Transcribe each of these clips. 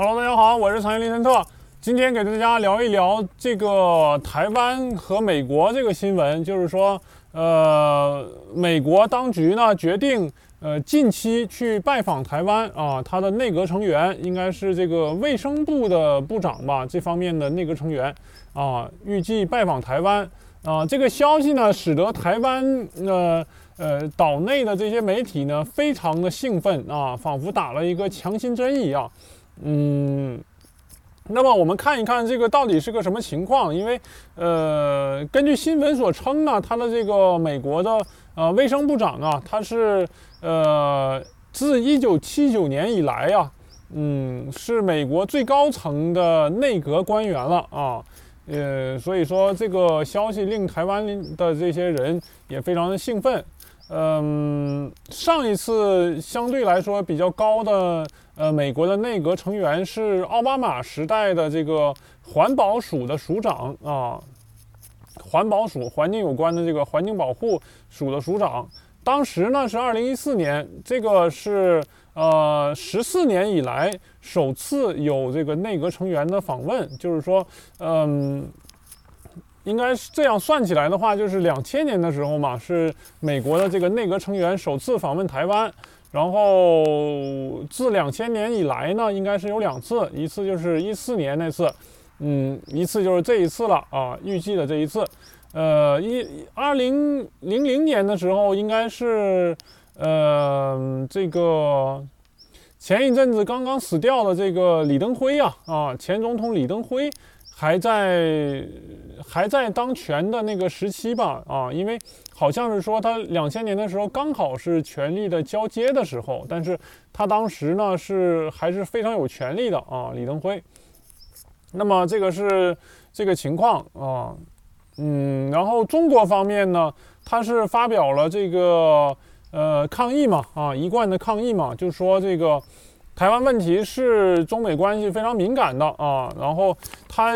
Hello，大家好，我是长业林森特。今天给大家聊一聊这个台湾和美国这个新闻，就是说，呃，美国当局呢决定，呃，近期去拜访台湾啊，他的内阁成员应该是这个卫生部的部长吧，这方面的内阁成员啊，预计拜访台湾啊。这个消息呢，使得台湾呃呃岛内的这些媒体呢非常的兴奋啊，仿佛打了一个强心针一样，嗯。那么我们看一看这个到底是个什么情况？因为，呃，根据新闻所称呢，他的这个美国的呃卫生部长啊，他是呃自一九七九年以来呀，嗯，是美国最高层的内阁官员了啊，呃，所以说这个消息令台湾的这些人也非常的兴奋。嗯，上一次相对来说比较高的，呃，美国的内阁成员是奥巴马时代的这个环保署的署长啊，环保署环境有关的这个环境保护署的署长，当时呢是二零一四年，这个是呃十四年以来首次有这个内阁成员的访问，就是说，嗯。应该是这样算起来的话，就是两千年的时候嘛，是美国的这个内阁成员首次访问台湾。然后自两千年以来呢，应该是有两次，一次就是一四年那次，嗯，一次就是这一次了啊，预计的这一次。呃，一二零零零年的时候，应该是呃这个前一阵子刚刚死掉的这个李登辉呀，啊，前总统李登辉。还在还在当权的那个时期吧，啊，因为好像是说他两千年的时候刚好是权力的交接的时候，但是他当时呢是还是非常有权力的啊，李登辉。那么这个是这个情况啊，嗯，然后中国方面呢，他是发表了这个呃抗议嘛，啊，一贯的抗议嘛，就是说这个。台湾问题是中美关系非常敏感的啊，然后他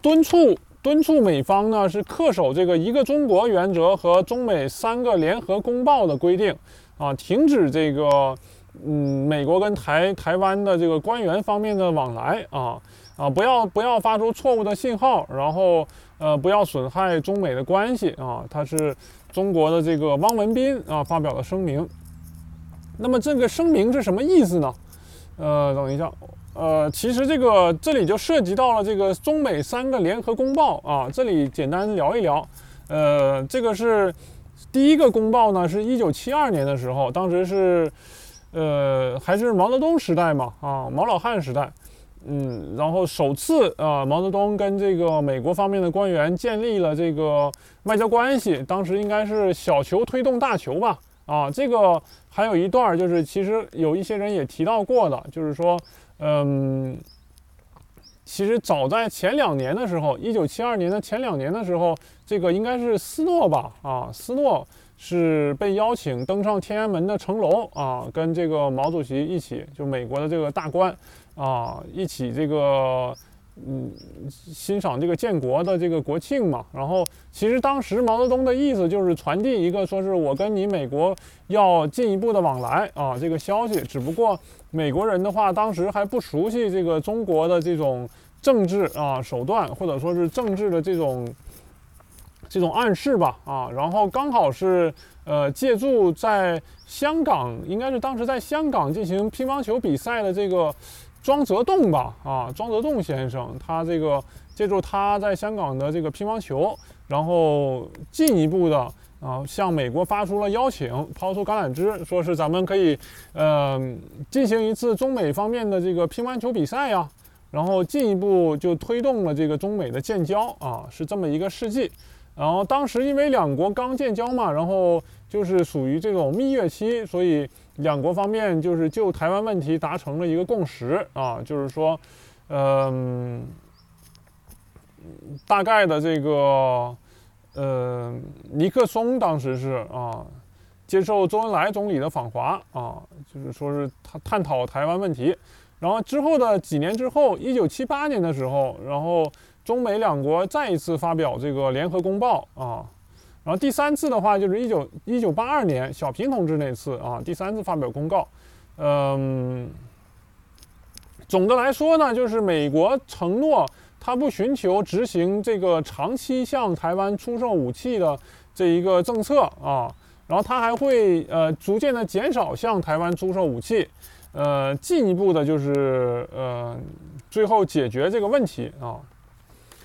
敦促敦促美方呢是恪守这个一个中国原则和中美三个联合公报的规定啊，停止这个嗯美国跟台台湾的这个官员方面的往来啊啊不要不要发出错误的信号，然后呃不要损害中美的关系啊，他是中国的这个汪文斌啊发表了声明，那么这个声明是什么意思呢？呃，等一下，呃，其实这个这里就涉及到了这个中美三个联合公报啊，这里简单聊一聊。呃，这个是第一个公报呢，是一九七二年的时候，当时是呃还是毛泽东时代嘛，啊，毛老汉时代，嗯，然后首次啊，毛泽东跟这个美国方面的官员建立了这个外交关系，当时应该是小球推动大球吧。啊，这个还有一段就是，其实有一些人也提到过的，就是说，嗯，其实早在前两年的时候，一九七二年的前两年的时候，这个应该是斯诺吧？啊，斯诺是被邀请登上天安门的城楼啊，跟这个毛主席一起，就美国的这个大官啊，一起这个。嗯，欣赏这个建国的这个国庆嘛，然后其实当时毛泽东的意思就是传递一个，说是我跟你美国要进一步的往来啊，这个消息。只不过美国人的话，当时还不熟悉这个中国的这种政治啊手段，或者说是政治的这种这种暗示吧啊。然后刚好是呃借助在香港，应该是当时在香港进行乒乓球比赛的这个。庄则栋吧，啊，庄则栋先生，他这个借助他在香港的这个乒乓球，然后进一步的啊，向美国发出了邀请，抛出橄榄枝，说是咱们可以，呃，进行一次中美方面的这个乒乓球比赛呀，然后进一步就推动了这个中美的建交啊，是这么一个事迹。然后当时因为两国刚建交嘛，然后就是属于这种蜜月期，所以。两国方面就是就台湾问题达成了一个共识啊，就是说，嗯，大概的这个，呃，尼克松当时是啊，接受周恩来总理的访华啊，就是说是他探讨台湾问题，然后之后的几年之后，一九七八年的时候，然后中美两国再一次发表这个联合公报啊。然后第三次的话就是一九一九八二年小平同志那次啊，第三次发表公告，嗯，总的来说呢，就是美国承诺他不寻求执行这个长期向台湾出售武器的这一个政策啊，然后他还会呃逐渐的减少向台湾出售武器，呃，进一步的就是呃最后解决这个问题啊。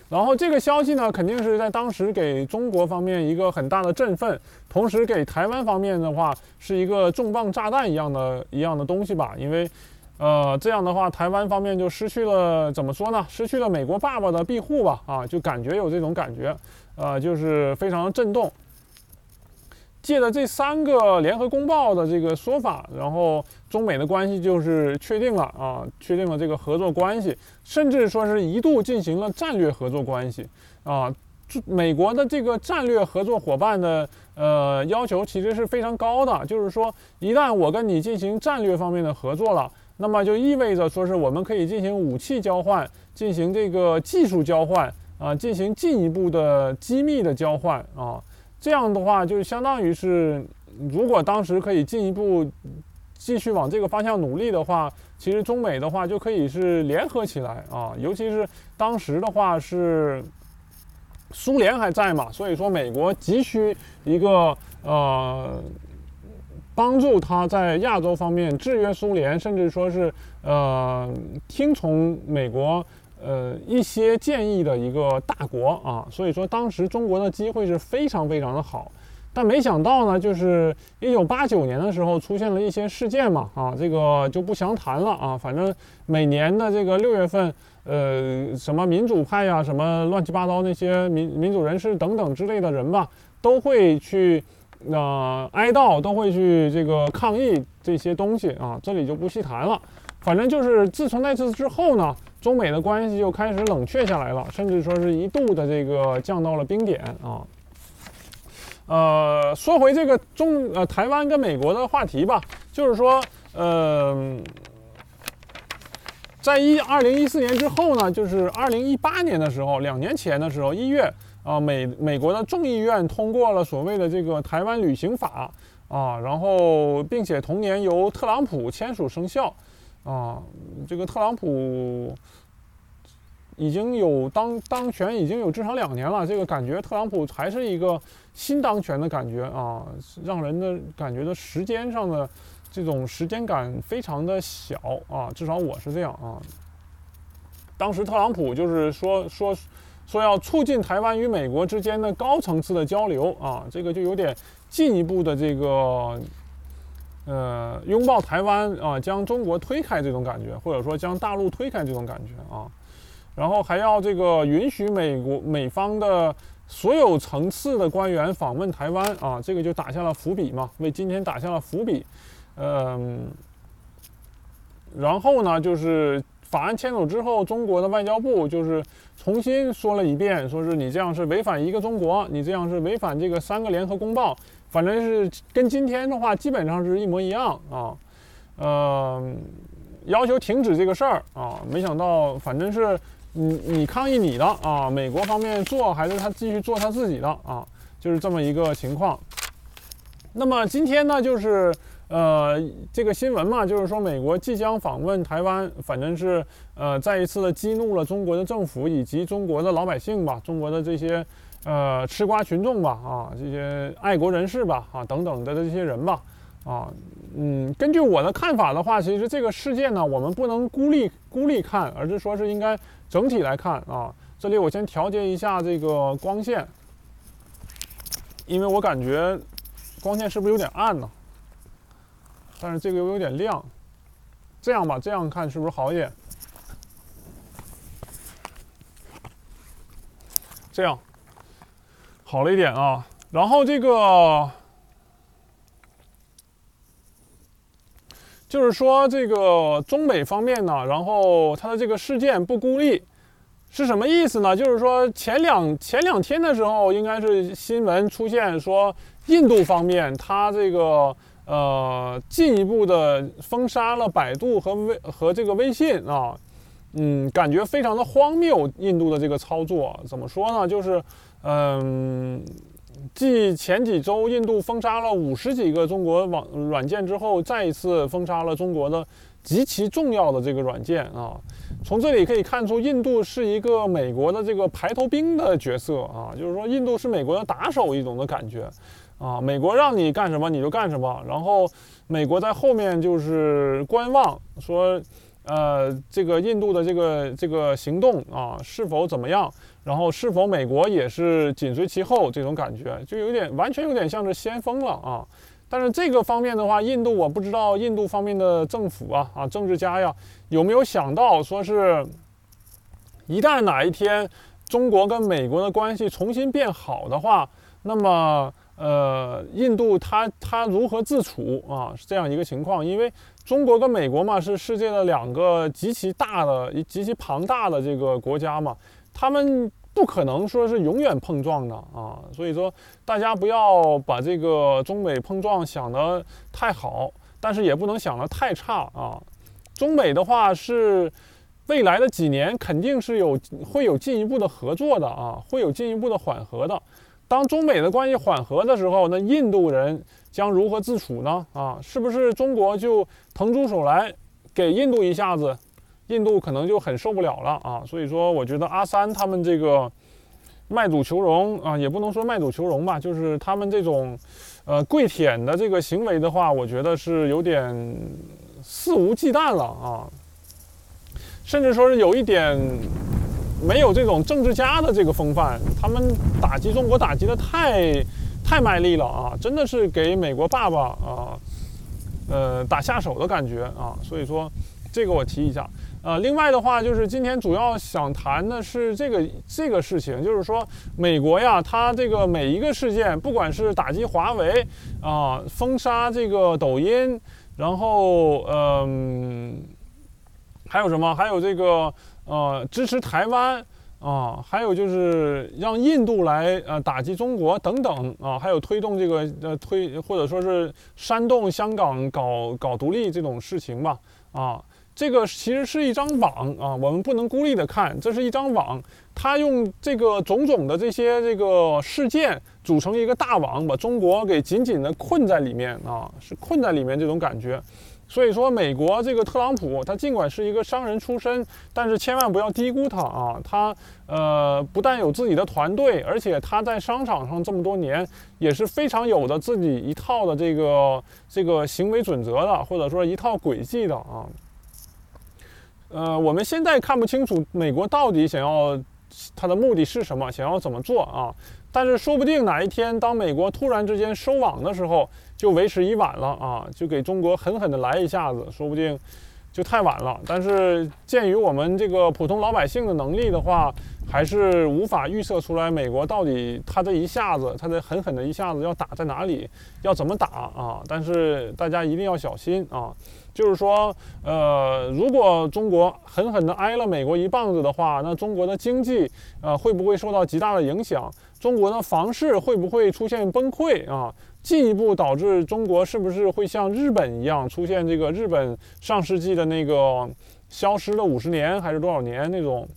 然后这个消息呢，肯定是在当时给中国方面一个很大的振奋，同时给台湾方面的话是一个重磅炸弹一样的一样的东西吧。因为，呃，这样的话，台湾方面就失去了怎么说呢？失去了美国爸爸的庇护吧。啊，就感觉有这种感觉，呃，就是非常震动。借着这三个联合公报的这个说法，然后中美的关系就是确定了啊，确定了这个合作关系，甚至说是一度进行了战略合作关系啊。美国的这个战略合作伙伴的呃要求其实是非常高的，就是说一旦我跟你进行战略方面的合作了，那么就意味着说是我们可以进行武器交换，进行这个技术交换啊，进行进一步的机密的交换啊。这样的话，就相当于是，如果当时可以进一步继续往这个方向努力的话，其实中美的话就可以是联合起来啊。尤其是当时的话是苏联还在嘛，所以说美国急需一个呃帮助他在亚洲方面制约苏联，甚至说是呃听从美国。呃，一些建议的一个大国啊，所以说当时中国的机会是非常非常的好，但没想到呢，就是一九八九年的时候出现了一些事件嘛，啊，这个就不详谈了啊，反正每年的这个六月份，呃，什么民主派呀，什么乱七八糟那些民民主人士等等之类的人吧，都会去呃哀悼，都会去这个抗议这些东西啊，这里就不细谈了。反正就是自从那次之后呢。中美的关系就开始冷却下来了，甚至说是一度的这个降到了冰点啊。呃，说回这个中呃台湾跟美国的话题吧，就是说，呃，在一二零一四年之后呢，就是二零一八年的时候，两年前的时候，一月啊，美美国的众议院通过了所谓的这个台湾旅行法啊，然后并且同年由特朗普签署生效。啊，这个特朗普已经有当当权已经有至少两年了，这个感觉特朗普还是一个新当权的感觉啊，让人的感觉的时间上的这种时间感非常的小啊，至少我是这样啊。当时特朗普就是说说说要促进台湾与美国之间的高层次的交流啊，这个就有点进一步的这个。呃，拥抱台湾啊，将中国推开这种感觉，或者说将大陆推开这种感觉啊，然后还要这个允许美国美方的所有层次的官员访问台湾啊，这个就打下了伏笔嘛，为今天打下了伏笔。嗯，然后呢，就是法案签署之后，中国的外交部就是重新说了一遍，说是你这样是违反一个中国，你这样是违反这个三个联合公报。反正是跟今天的话基本上是一模一样啊，呃，要求停止这个事儿啊，没想到反正是你你抗议你的啊，美国方面做还是他继续做他自己的啊，就是这么一个情况。那么今天呢，就是呃这个新闻嘛，就是说美国即将访问台湾，反正是呃再一次的激怒了中国的政府以及中国的老百姓吧，中国的这些。呃，吃瓜群众吧，啊，这些爱国人士吧，啊，等等的这些人吧，啊，嗯，根据我的看法的话，其实这个事件呢，我们不能孤立孤立看，而是说是应该整体来看啊。这里我先调节一下这个光线，因为我感觉光线是不是有点暗呢？但是这个又有点亮，这样吧，这样看是不是好一点？这样。好了一点啊，然后这个就是说，这个中美方面呢，然后他的这个事件不孤立，是什么意思呢？就是说前两前两天的时候，应该是新闻出现说，印度方面他这个呃进一步的封杀了百度和微和这个微信啊，嗯，感觉非常的荒谬。印度的这个操作怎么说呢？就是。嗯，继前几周印度封杀了五十几个中国网软件之后，再一次封杀了中国的极其重要的这个软件啊。从这里可以看出，印度是一个美国的这个排头兵的角色啊，就是说印度是美国的打手一种的感觉啊。美国让你干什么你就干什么，然后美国在后面就是观望，说呃这个印度的这个这个行动啊是否怎么样，然后是否美国也是紧随其后这种感觉，就有点完全有点像是先锋了啊。但是这个方面的话，印度我不知道印度方面的政府啊啊政治家呀有没有想到，说是，一旦哪一天中国跟美国的关系重新变好的话，那么呃印度它它如何自处啊是这样一个情况，因为中国跟美国嘛是世界的两个极其大的、极其庞大的这个国家嘛，他们。不可能说是永远碰撞的啊，所以说大家不要把这个中美碰撞想得太好，但是也不能想得太差啊。中美的话是未来的几年肯定是有会有进一步的合作的啊，会有进一步的缓和的。当中美的关系缓和的时候，那印度人将如何自处呢？啊，是不是中国就腾出手来给印度一下子？印度可能就很受不了了啊，所以说我觉得阿三他们这个卖主求荣啊，也不能说卖主求荣吧，就是他们这种呃跪舔的这个行为的话，我觉得是有点肆无忌惮了啊，甚至说是有一点没有这种政治家的这个风范，他们打击中国打击的太太卖力了啊，真的是给美国爸爸啊呃打下手的感觉啊，所以说这个我提一下。呃，另外的话，就是今天主要想谈的是这个这个事情，就是说美国呀，它这个每一个事件，不管是打击华为啊，封杀这个抖音，然后嗯，还有什么？还有这个呃，支持台湾啊，还有就是让印度来呃打击中国等等啊，还有推动这个呃推或者说是煽动香港搞搞独立这种事情吧啊。这个其实是一张网啊，我们不能孤立的看，这是一张网，它用这个种种的这些这个事件组成一个大网，把中国给紧紧的困在里面啊，是困在里面这种感觉。所以说，美国这个特朗普，他尽管是一个商人出身，但是千万不要低估他啊，他呃不但有自己的团队，而且他在商场上这么多年也是非常有的自己一套的这个这个行为准则的，或者说一套轨迹的啊。呃，我们现在看不清楚美国到底想要他的目的是什么，想要怎么做啊？但是说不定哪一天，当美国突然之间收网的时候，就为时已晚了啊！就给中国狠狠的来一下子，说不定就太晚了。但是鉴于我们这个普通老百姓的能力的话，还是无法预测出来美国到底他这一下子，他这狠狠的一下子要打在哪里，要怎么打啊？但是大家一定要小心啊！就是说，呃，如果中国狠狠地挨了美国一棒子的话，那中国的经济，呃，会不会受到极大的影响？中国的房市会不会出现崩溃啊？进一步导致中国是不是会像日本一样出现这个日本上世纪的那个消失了五十年还是多少年那种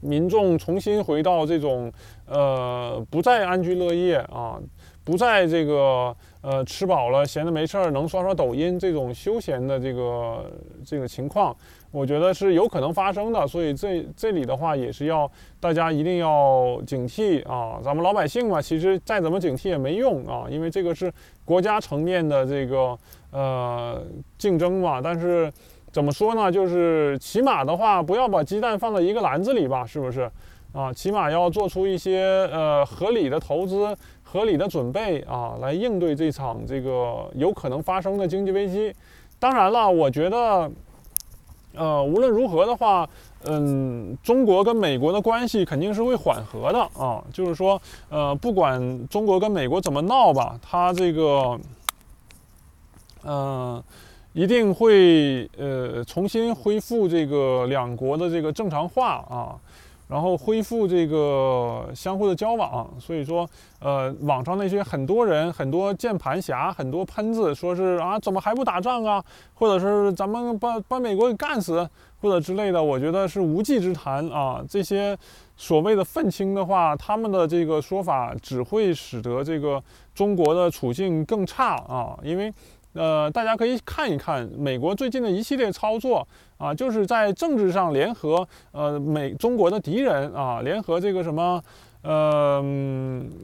民众重新回到这种呃不再安居乐业啊？不在这个呃吃饱了闲着没事儿能刷刷抖音这种休闲的这个这个情况，我觉得是有可能发生的。所以这这里的话也是要大家一定要警惕啊！咱们老百姓嘛，其实再怎么警惕也没用啊，因为这个是国家层面的这个呃竞争嘛。但是怎么说呢？就是起码的话，不要把鸡蛋放在一个篮子里吧，是不是？啊，起码要做出一些呃合理的投资。合理的准备啊，来应对这场这个有可能发生的经济危机。当然了，我觉得，呃，无论如何的话，嗯，中国跟美国的关系肯定是会缓和的啊。就是说，呃，不管中国跟美国怎么闹吧，它这个，嗯，一定会呃重新恢复这个两国的这个正常化啊。然后恢复这个相互的交往，所以说，呃，网上那些很多人、很多键盘侠、很多喷子，说是啊，怎么还不打仗啊？或者是咱们把把美国给干死，或者之类的，我觉得是无稽之谈啊。这些所谓的愤青的话，他们的这个说法只会使得这个中国的处境更差啊，因为。呃，大家可以看一看美国最近的一系列操作啊，就是在政治上联合呃美中国的敌人啊，联合这个什么呃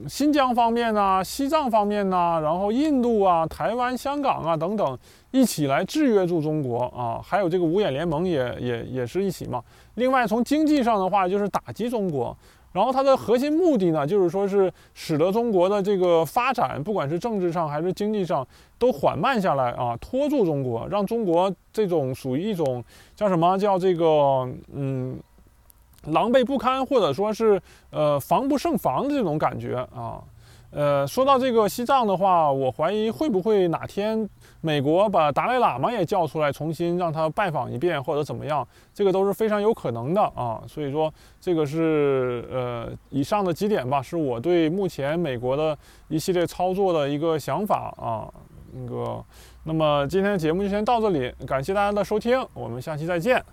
新疆方面呐、西藏方面呐，然后印度啊、台湾、香港啊等等，一起来制约住中国啊。还有这个五眼联盟也也也是一起嘛。另外从经济上的话，就是打击中国。然后它的核心目的呢，就是说是使得中国的这个发展，不管是政治上还是经济上，都缓慢下来啊，拖住中国，让中国这种属于一种叫什么叫这个嗯狼狈不堪，或者说是呃防不胜防的这种感觉啊。呃，说到这个西藏的话，我怀疑会不会哪天美国把达赖喇嘛也叫出来，重新让他拜访一遍，或者怎么样，这个都是非常有可能的啊。所以说，这个是呃以上的几点吧，是我对目前美国的一系列操作的一个想法啊。那个，那么今天的节目就先到这里，感谢大家的收听，我们下期再见。